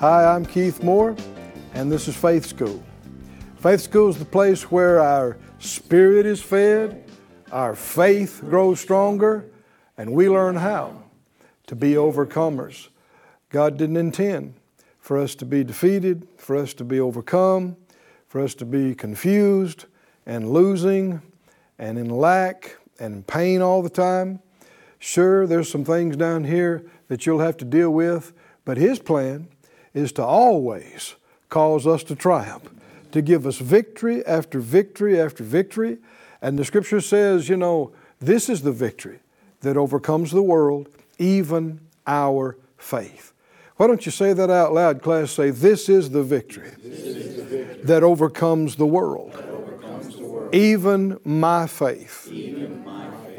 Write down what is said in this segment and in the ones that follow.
Hi, I'm Keith Moore, and this is Faith School. Faith School is the place where our spirit is fed, our faith grows stronger, and we learn how to be overcomers. God didn't intend for us to be defeated, for us to be overcome, for us to be confused and losing and in lack and in pain all the time. Sure, there's some things down here that you'll have to deal with, but His plan is to always cause us to triumph, to give us victory after victory after victory. And the scripture says, you know, this is the victory that overcomes the world, even our faith. Why don't you say that out loud, class? Say, This is the victory, that overcomes the world, even my faith.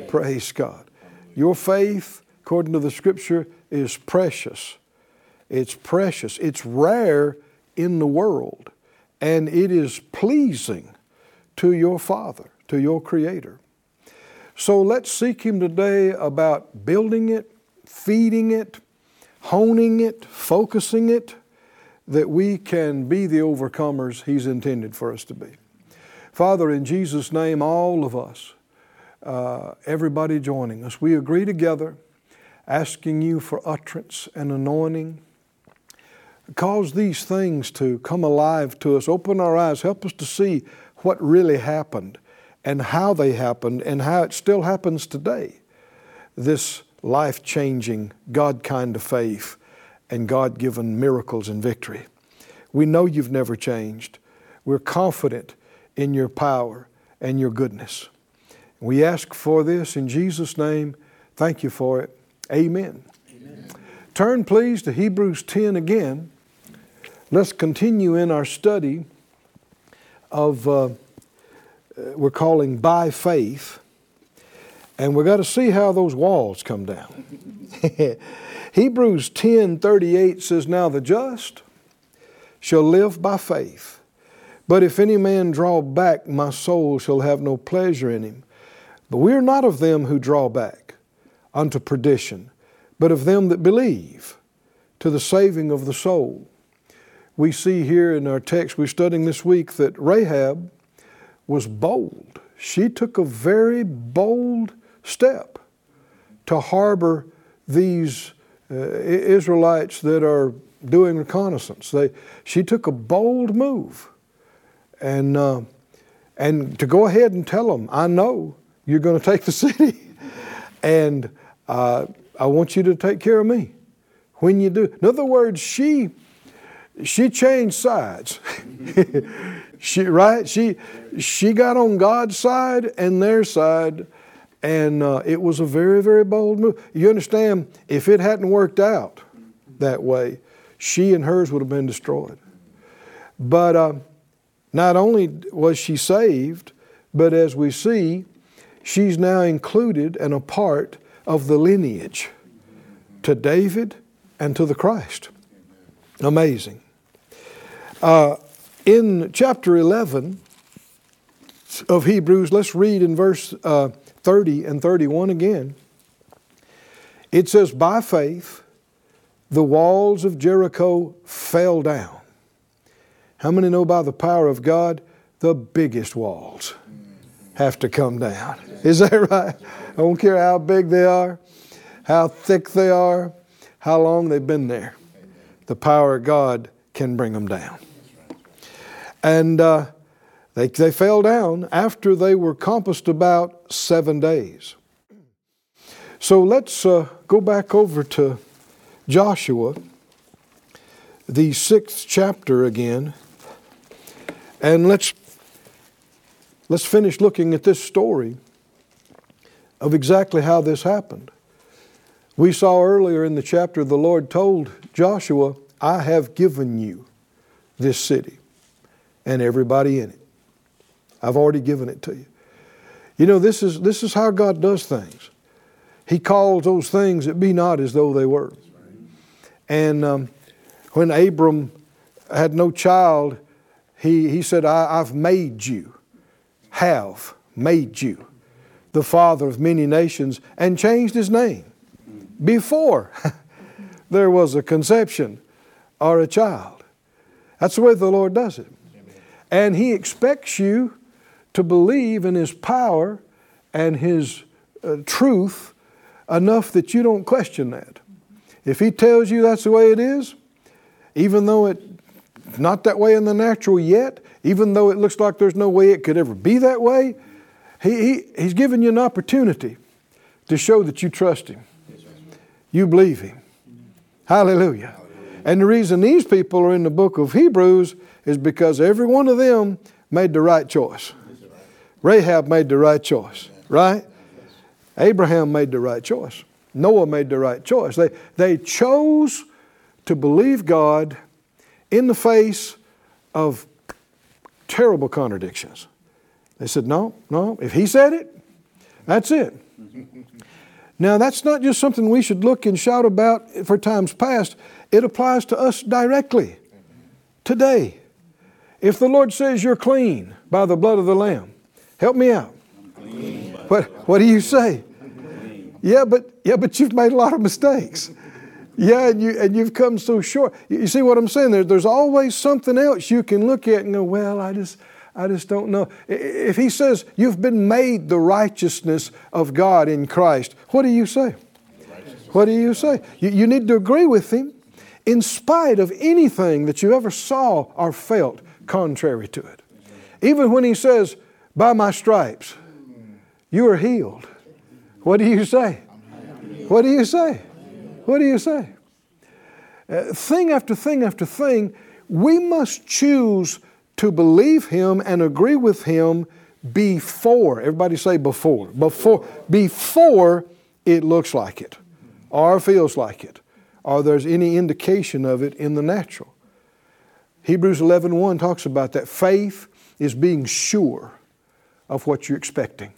Praise God. Your faith, according to the scripture, is precious. It's precious. It's rare in the world. And it is pleasing to your Father, to your Creator. So let's seek Him today about building it, feeding it, honing it, focusing it, that we can be the overcomers He's intended for us to be. Father, in Jesus' name, all of us, uh, everybody joining us, we agree together, asking you for utterance and anointing. Cause these things to come alive to us. Open our eyes. Help us to see what really happened and how they happened and how it still happens today. This life changing, God kind of faith and God given miracles and victory. We know you've never changed. We're confident in your power and your goodness. We ask for this in Jesus' name. Thank you for it. Amen. Amen. Turn, please, to Hebrews 10 again. Let's continue in our study of, uh, we're calling by faith. And we've got to see how those walls come down. Hebrews 10 38 says, Now the just shall live by faith. But if any man draw back, my soul shall have no pleasure in him. But we are not of them who draw back unto perdition, but of them that believe to the saving of the soul. We see here in our text we're studying this week that Rahab was bold. She took a very bold step to harbor these uh, Israelites that are doing reconnaissance. They, she took a bold move and, uh, and to go ahead and tell them, I know you're going to take the city and uh, I want you to take care of me when you do. In other words, she she changed sides. she right? She she got on God's side and their side, and uh, it was a very very bold move. You understand? If it hadn't worked out that way, she and hers would have been destroyed. But uh, not only was she saved, but as we see, she's now included and a part of the lineage to David and to the Christ. Amazing. Uh, in chapter 11 of Hebrews, let's read in verse uh, 30 and 31 again. It says, By faith, the walls of Jericho fell down. How many know by the power of God, the biggest walls have to come down? Is that right? I don't care how big they are, how thick they are, how long they've been there. The power of God can bring them down. And uh, they, they fell down after they were compassed about seven days. So let's uh, go back over to Joshua, the sixth chapter again, and let's, let's finish looking at this story of exactly how this happened. We saw earlier in the chapter the Lord told Joshua, I have given you this city and everybody in it. I've already given it to you. You know, this is, this is how God does things. He calls those things that be not as though they were. And um, when Abram had no child, he, he said, I, I've made you, have made you the father of many nations, and changed his name before there was a conception or a child. That's the way the Lord does it. And He expects you to believe in His power and His uh, truth enough that you don't question that. If He tells you that's the way it is, even though it's not that way in the natural yet, even though it looks like there's no way it could ever be that way, he, he, He's given you an opportunity to show that you trust Him. You believe Him. Hallelujah. And the reason these people are in the book of Hebrews is because every one of them made the right choice. Rahab made the right choice, right? Abraham made the right choice. Noah made the right choice. They, they chose to believe God in the face of terrible contradictions. They said, No, no, if he said it, that's it. Now, that's not just something we should look and shout about for times past, it applies to us directly today. If the Lord says you're clean by the blood of the Lamb, help me out. What, what do you say? Yeah, but yeah, but you've made a lot of mistakes. Yeah, and you and you've come so short. You see what I'm saying? There, there's always something else you can look at and go, well, I just I just don't know. If he says you've been made the righteousness of God in Christ, what do you say? What do you say? You, you need to agree with him in spite of anything that you ever saw or felt contrary to it. Even when he says, By my stripes, you are healed. What do you say? What do you say? What do you say? Uh, thing after thing after thing, we must choose to believe Him and agree with Him before. Everybody say before. Before, before it looks like it or feels like it or there's any indication of it in the natural. Hebrews 11:1 talks about that faith is being sure of what you're expecting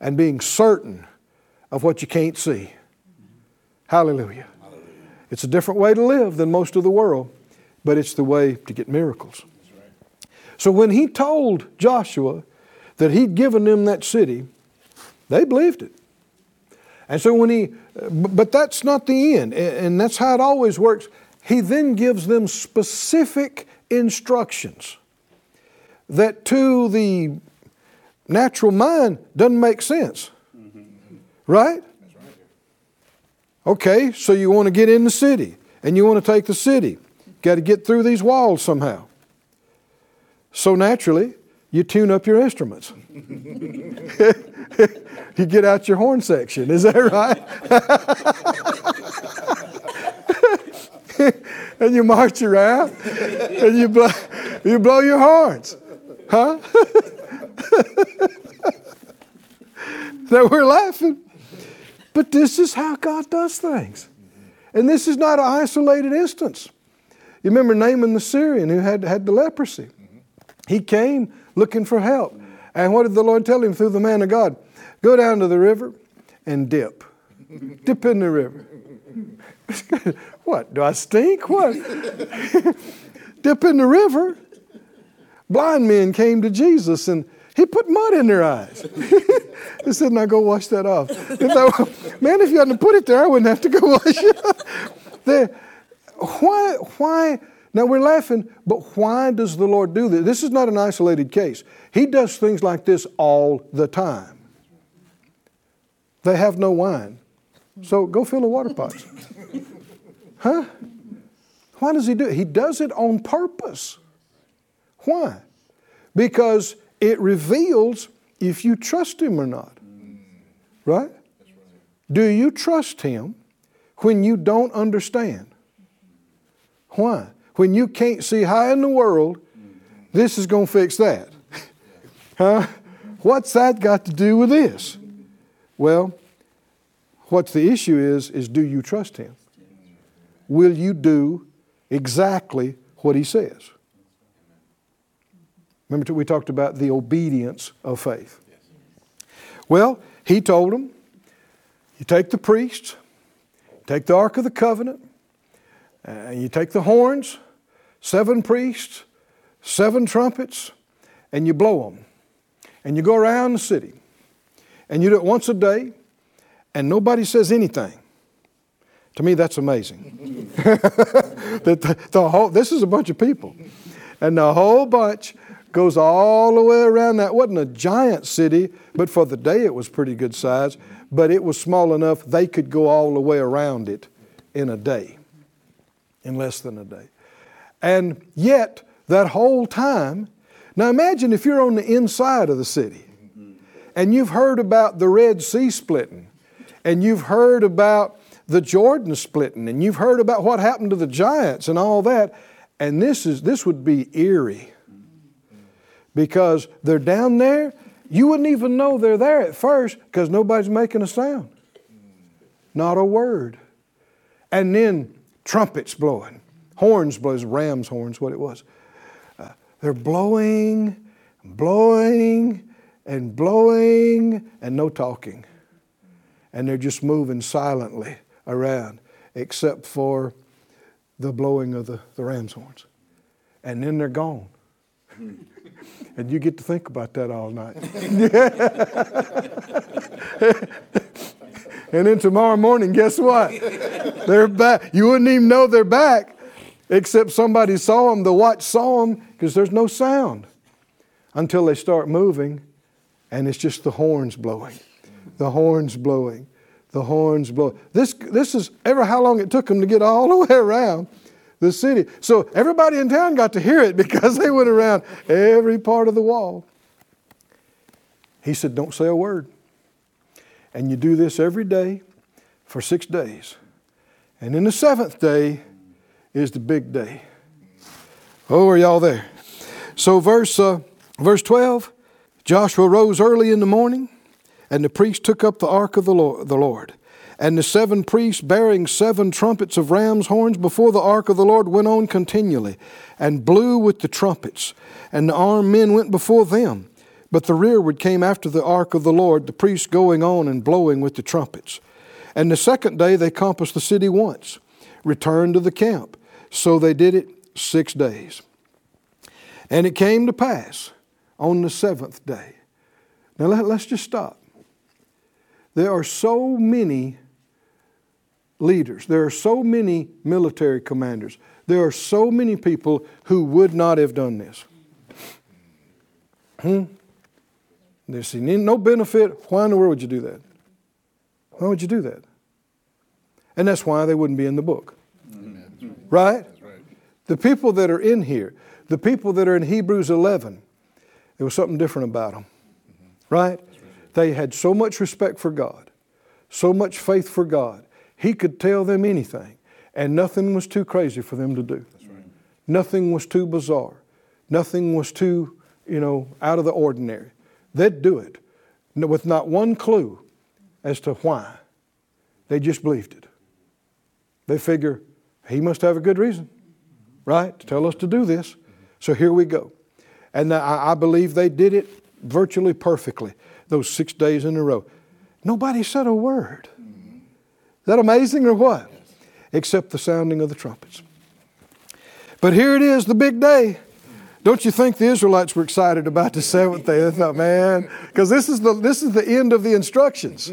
and being certain of what you can't see. Hallelujah. Hallelujah. It's a different way to live than most of the world, but it's the way to get miracles. So when he told Joshua that he'd given them that city, they believed it. And so when he, but that's not the end, and that's how it always works. He then gives them specific instructions that to the natural mind doesn't make sense. Right? Okay, so you want to get in the city and you want to take the city. Got to get through these walls somehow. So naturally, you tune up your instruments. you get out your horn section, is that right? and you march around and you blow, you blow your horns. Huh? now we're laughing. But this is how God does things. And this is not an isolated instance. You remember Naaman the Syrian who had, had the leprosy. He came looking for help. And what did the Lord tell him through the man of God? Go down to the river and dip. dip in the river. what? Do I stink? What? dip in the river. Blind men came to Jesus and he put mud in their eyes. he said, Now go wash that off. If man, if you hadn't put it there, I wouldn't have to go wash it. off. The, why, why now we're laughing, but why does the Lord do this? This is not an isolated case. He does things like this all the time. They have no wine. So go fill the water pots. Huh? Why does he do it? He does it on purpose. Why? Because it reveals if you trust him or not. Right? Do you trust him when you don't understand? Why? When you can't see how in the world this is going to fix that. huh? What's that got to do with this? Well, what's the issue is is do you trust him? Will you do exactly what he says? Remember, we talked about the obedience of faith. Well, he told them, you take the priests, take the Ark of the Covenant, and you take the horns, seven priests, seven trumpets, and you blow them. And you go around the city. And you do it once a day, and nobody says anything. To me, that's amazing. that the, the whole, this is a bunch of people. And the whole bunch goes all the way around that. wasn't a giant city, but for the day it was pretty good size. But it was small enough they could go all the way around it in a day, in less than a day. And yet, that whole time, now imagine if you're on the inside of the city and you've heard about the Red Sea splitting, and you've heard about the Jordan splitting, and you've heard about what happened to the giants and all that, and this is this would be eerie. Because they're down there. You wouldn't even know they're there at first because nobody's making a sound, not a word, and then trumpets blowing, horns blows, ram's horns, what it was. Uh, they're blowing, blowing, and blowing and no talking. And they're just moving silently around, except for the blowing of the, the ram's horns. And then they're gone. and you get to think about that all night. and then tomorrow morning, guess what? They're back. You wouldn't even know they're back, except somebody saw them. The watch saw them because there's no sound until they start moving and it's just the horns blowing, the horns blowing, the horns blowing. This, this is ever how long it took them to get all the way around the city. So everybody in town got to hear it because they went around every part of the wall. He said, Don't say a word. And you do this every day for six days. And in the seventh day is the big day. Oh, are y'all there? So, verse, uh, verse 12 Joshua rose early in the morning, and the priests took up the ark of the Lord. And the seven priests, bearing seven trumpets of ram's horns before the ark of the Lord, went on continually, and blew with the trumpets. And the armed men went before them. But the rearward came after the ark of the Lord, the priests going on and blowing with the trumpets. And the second day they compassed the city once, returned to the camp. So they did it six days. And it came to pass on the seventh day. Now let, us just stop. There are so many leaders, there are so many military commanders, there are so many people who would not have done this. Hmm? There's no benefit. Why in the world would you do that? Why would you do that? And that's why they wouldn't be in the book. Right? The people that are in here, the people that are in Hebrews 11, there was something different about them. Mm-hmm. Right? They had so much respect for God, so much faith for God. He could tell them anything, and nothing was too crazy for them to do. Right. Nothing was too bizarre. Nothing was too, you know, out of the ordinary. They'd do it with not one clue as to why. They just believed it. They figure he must have a good reason, right, to tell us to do this. So here we go. And I believe they did it virtually perfectly those six days in a row. Nobody said a word. Is that amazing or what? Except the sounding of the trumpets. But here it is, the big day. Don't you think the Israelites were excited about the seventh day? They thought, man, because this is the this is the end of the instructions.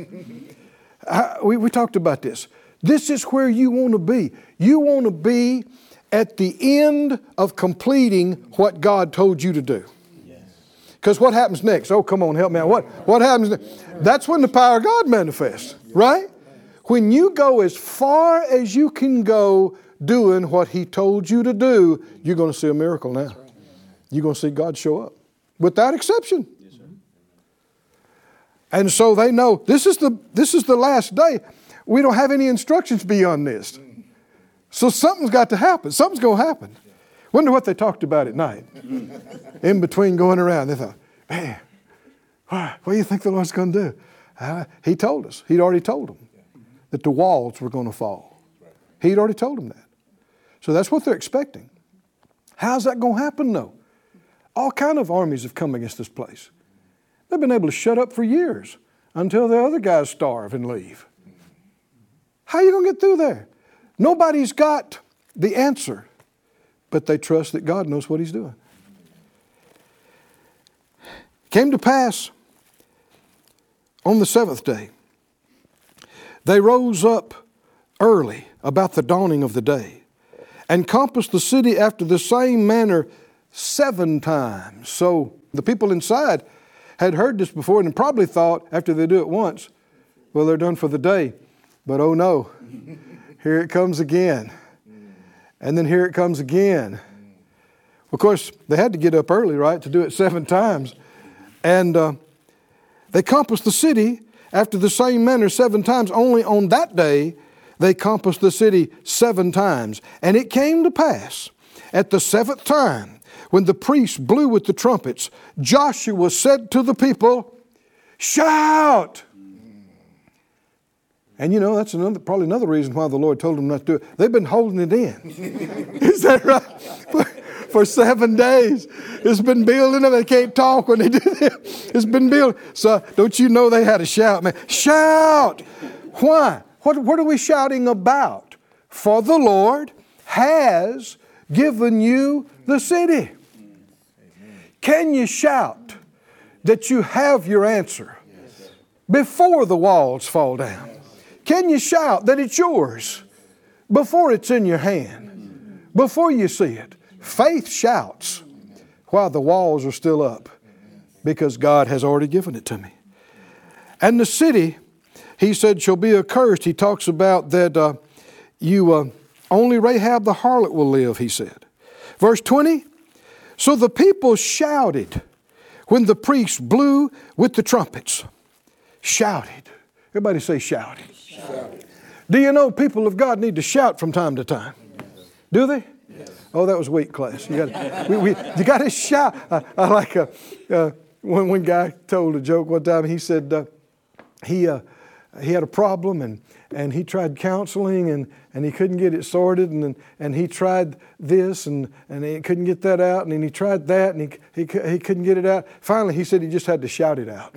I, uh, we, we talked about this. This is where you want to be. You want to be at the end of completing what God told you to do. Because what happens next? Oh, come on, help me out. What, what happens next? That's when the power of God manifests, right? When you go as far as you can go doing what He told you to do, you're going to see a miracle now. You're going to see God show up without exception. And so they know this is the this is the last day. We don't have any instructions beyond this. So something's got to happen. Something's going to happen. Wonder what they talked about at night. In between going around, they thought, man, what do you think the Lord's going to do? Uh, he told us. He'd already told them that the walls were going to fall. He'd already told them that. So that's what they're expecting. How's that going to happen, though? All kind of armies have come against this place. They've been able to shut up for years until the other guys starve and leave. How are you going to get through there? Nobody's got the answer, but they trust that God knows what He's doing. Came to pass on the seventh day, they rose up early about the dawning of the day and compassed the city after the same manner seven times. So the people inside had heard this before and probably thought after they do it once, well, they're done for the day. But oh no, here it comes again. And then here it comes again. Of course, they had to get up early, right, to do it seven times. And uh, they compassed the city after the same manner seven times. Only on that day they compassed the city seven times. And it came to pass at the seventh time, when the priests blew with the trumpets, Joshua said to the people, Shout! And you know, that's another, probably another reason why the Lord told them not to do it. They've been holding it in. Is that right? For, for seven days. It's been building them. They can't talk when they do that. It's been building. So don't you know they had to shout, man? Shout! Why? What, what are we shouting about? For the Lord has given you the city. Can you shout that you have your answer before the walls fall down? Can you shout that it's yours before it's in your hand, before you see it? Faith shouts while the walls are still up because God has already given it to me. And the city, he said, shall be accursed. He talks about that uh, you uh, only Rahab the harlot will live, he said. Verse 20 So the people shouted when the priests blew with the trumpets. Shouted. Everybody say shout. shouted. Do you know people of God need to shout from time to time? Do they? Oh, that was weak, class. You got you to shout. I, I like a, uh, one, one guy told a joke one time. He said uh, he, uh, he had a problem and, and he tried counseling and, and he couldn't get it sorted and, and he tried this and, and he couldn't get that out and then he tried that and he, he, he couldn't get it out. Finally, he said he just had to shout it out.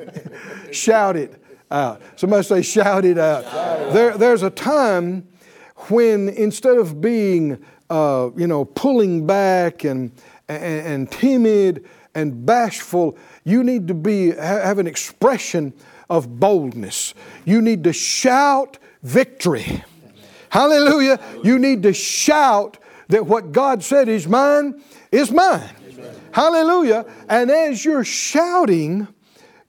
shout it out. Somebody say, shout it out. Shout it there, there's a time when instead of being uh, you know, pulling back and, and, and, timid and bashful. You need to be, have an expression of boldness. You need to shout victory. Hallelujah. You need to shout that what God said is mine is mine. Hallelujah. And as you're shouting,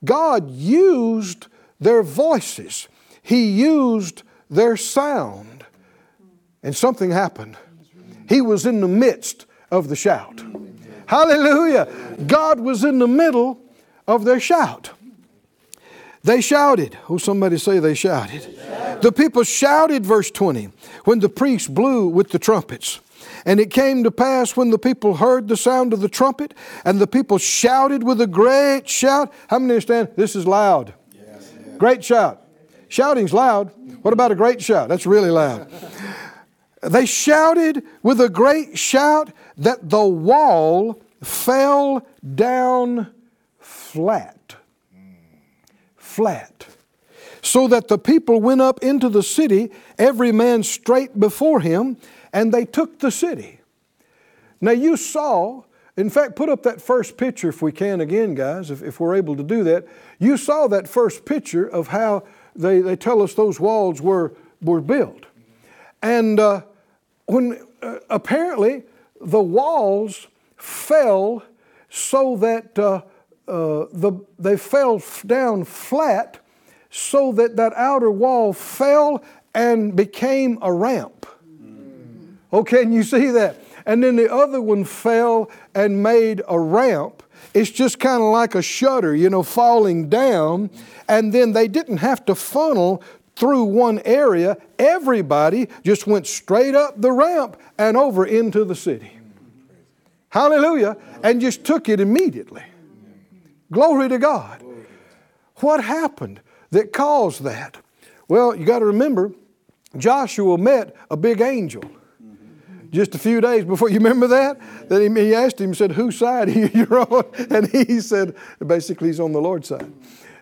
God used their voices, He used their sound, and something happened. He was in the midst of the shout. Hallelujah. God was in the middle of their shout. They shouted. Oh, somebody say they shouted. The people shouted, verse 20, when the priests blew with the trumpets. And it came to pass when the people heard the sound of the trumpet, and the people shouted with a great shout. How many understand this is loud? Great shout. Shouting's loud. What about a great shout? That's really loud. They shouted with a great shout that the wall fell down flat. Flat. So that the people went up into the city, every man straight before him, and they took the city. Now you saw, in fact, put up that first picture if we can again, guys, if, if we're able to do that. You saw that first picture of how they, they tell us those walls were, were built. And uh, when uh, apparently the walls fell so that uh, uh, the, they fell down flat so that that outer wall fell and became a ramp. Okay, and you see that? And then the other one fell and made a ramp. It's just kind of like a shutter, you know, falling down. And then they didn't have to funnel through one area, everybody just went straight up the ramp and over into the city. Hallelujah. And just took it immediately. Glory to God. What happened that caused that? Well, you got to remember, Joshua met a big angel. Just a few days before. You remember that? That he, asked him, said, "Whose side are you're on?" And he said, basically, he's on the Lord's side.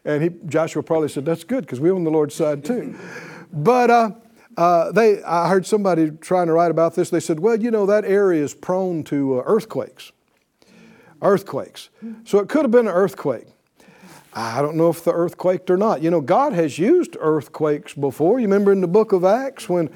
And he, Joshua probably said, "That's good because we're on the Lord's side too." But uh, uh, they, I heard somebody trying to write about this. They said, "Well, you know, that area is prone to uh, earthquakes." Earthquakes. So it could have been an earthquake. I don't know if the earth quaked or not. You know, God has used earthquakes before. You remember in the book of Acts when,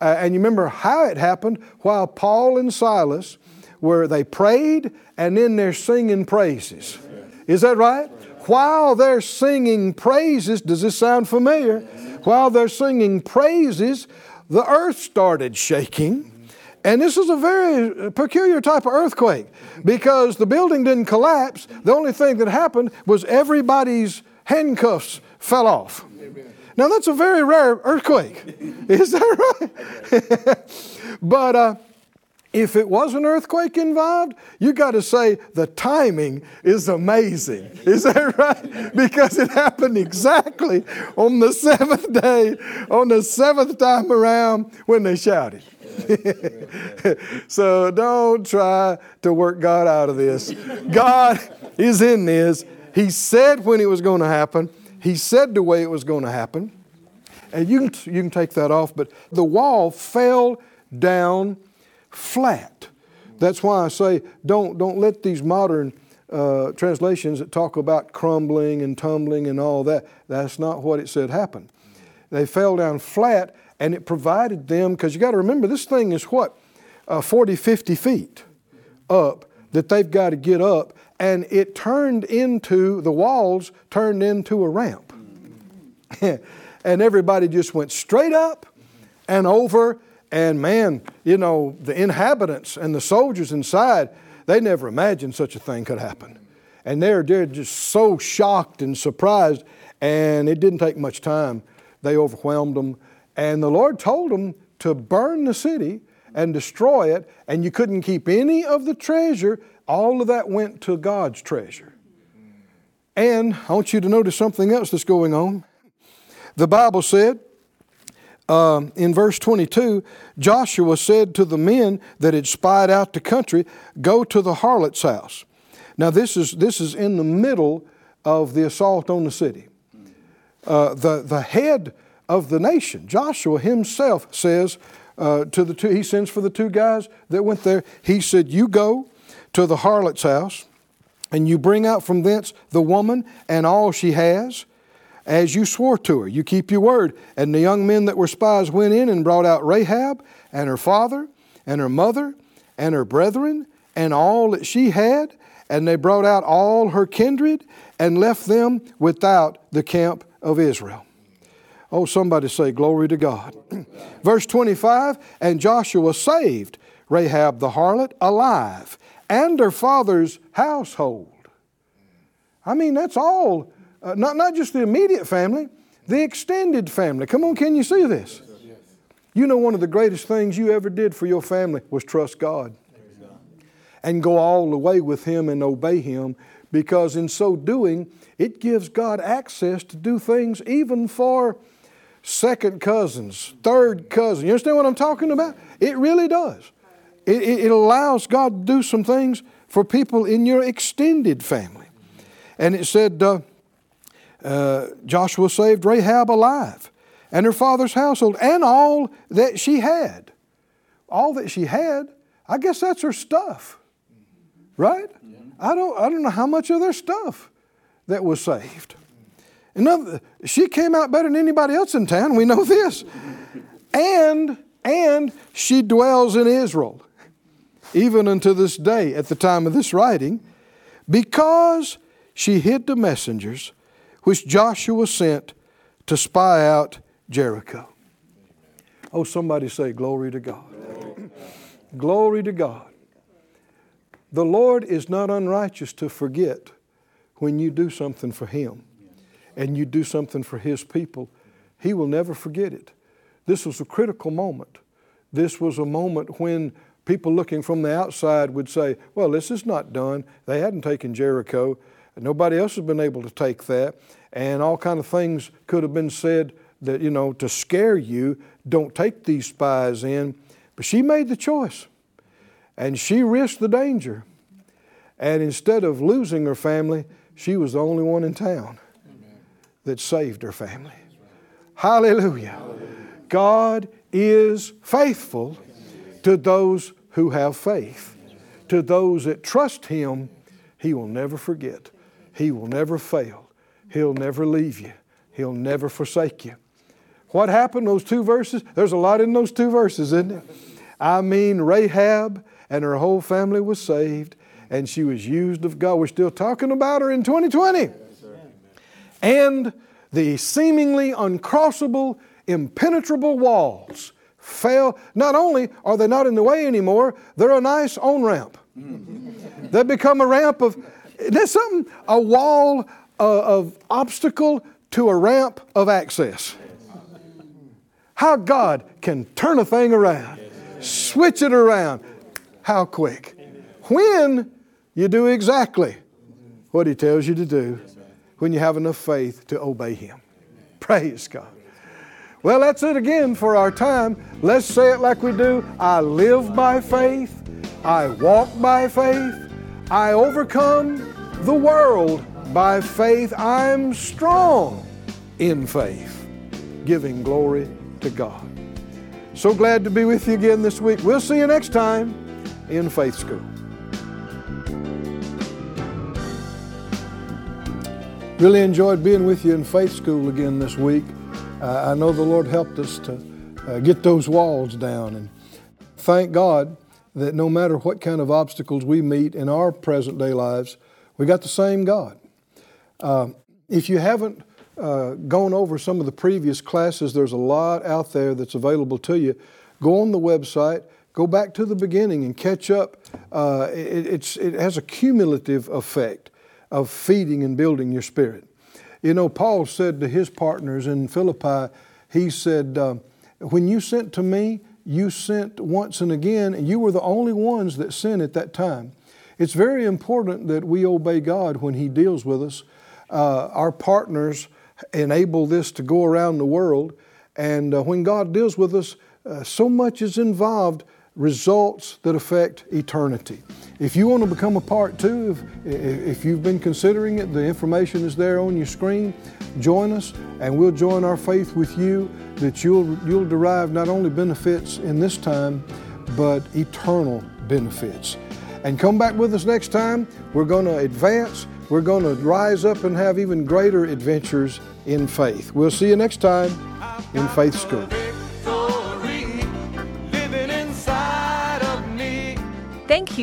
uh, and you remember how it happened while Paul and Silas, were, they prayed and then they're singing praises. Is that right? While they're singing praises, does this sound familiar? While they're singing praises, the earth started shaking. And this is a very peculiar type of earthquake because the building didn't collapse. The only thing that happened was everybody's handcuffs fell off. Now, that's a very rare earthquake. Is that right? but uh, if it was an earthquake involved, you got to say the timing is amazing. Is that right? Because it happened exactly on the seventh day, on the seventh time around when they shouted. so don't try to work God out of this. God is in this. He said when it was going to happen, He said the way it was going to happen. And you can, you can take that off, but the wall fell down flat. That's why I say don't, don't let these modern uh, translations that talk about crumbling and tumbling and all that, that's not what it said happened. They fell down flat and it provided them, because you got to remember, this thing is what? Uh, 40, 50 feet up that they've got to get up, and it turned into, the walls turned into a ramp. and everybody just went straight up and over, and man, you know, the inhabitants and the soldiers inside, they never imagined such a thing could happen. And they're, they're just so shocked and surprised, and it didn't take much time. They overwhelmed them and the Lord told them to burn the city and destroy it, and you couldn't keep any of the treasure. All of that went to God's treasure. And I want you to notice something else that's going on. The Bible said um, in verse 22 Joshua said to the men that had spied out the country, Go to the harlot's house. Now, this is, this is in the middle of the assault on the city. Uh, the, the head of the nation. Joshua himself says uh, to the two, he sends for the two guys that went there. He said, You go to the harlot's house, and you bring out from thence the woman and all she has, as you swore to her. You keep your word. And the young men that were spies went in and brought out Rahab and her father and her mother and her brethren and all that she had. And they brought out all her kindred and left them without the camp of Israel. Oh, somebody say, Glory to God. Verse 25 And Joshua saved Rahab the harlot alive and her father's household. I mean, that's all, uh, not, not just the immediate family, the extended family. Come on, can you see this? You know, one of the greatest things you ever did for your family was trust God and go all the way with Him and obey Him because in so doing, it gives God access to do things even for second cousins, third cousins. You understand what I'm talking about? It really does. It, it, it, allows God to do some things for people in your extended family. And it said, uh, uh, Joshua saved Rahab alive and her father's household and all that she had. All that she had, I guess that's her stuff, right? I don't, I don't know how much of their stuff that was saved. She came out better than anybody else in town. We know this. And, and she dwells in Israel, even unto this day, at the time of this writing, because she hid the messengers which Joshua sent to spy out Jericho. Oh, somebody say, Glory to God. Glory to God. The Lord is not unrighteous to forget when you do something for Him and you do something for His people, He will never forget it. This was a critical moment. This was a moment when people looking from the outside would say, Well, this is not done. They hadn't taken Jericho. Nobody else has been able to take that. And all kind of things could have been said that, you know, to scare you, don't take these spies in. But she made the choice. And she risked the danger. And instead of losing her family, she was the only one in town that saved her family. Hallelujah. God is faithful to those who have faith. To those that trust Him, He will never forget. He will never fail. He'll never leave you. He'll never forsake you. What happened, those two verses? There's a lot in those two verses, isn't it? I mean, Rahab and her whole family was saved, and she was used of God. We're still talking about her in 2020. And the seemingly uncrossable, impenetrable walls fail. Not only are they not in the way anymore, they're a nice on ramp. they become a ramp of, there's something, a wall of, of obstacle to a ramp of access. How God can turn a thing around, switch it around. How quick. When you do exactly what He tells you to do, when you have enough faith to obey Him. Praise God. Well, that's it again for our time. Let's say it like we do I live by faith, I walk by faith, I overcome the world by faith. I'm strong in faith, giving glory to God. So glad to be with you again this week. We'll see you next time in Faith School. Really enjoyed being with you in Faith School again this week. Uh, I know the Lord helped us to uh, get those walls down. And thank God that no matter what kind of obstacles we meet in our present day lives, we got the same God. Uh, if you haven't uh, gone over some of the previous classes, there's a lot out there that's available to you. Go on the website, go back to the beginning and catch up. Uh, it, it has a cumulative effect of feeding and building your spirit. You know, Paul said to his partners in Philippi, he said, uh, When you sent to me, you sent once and again, and you were the only ones that sent at that time. It's very important that we obey God when He deals with us. Uh, our partners enable this to go around the world, and uh, when God deals with us, uh, so much is involved results that affect eternity. If you want to become a part too, if, if you've been considering it, the information is there on your screen. Join us, and we'll join our faith with you that you'll, you'll derive not only benefits in this time, but eternal benefits. And come back with us next time. We're going to advance, we're going to rise up and have even greater adventures in faith. We'll see you next time in Faith School.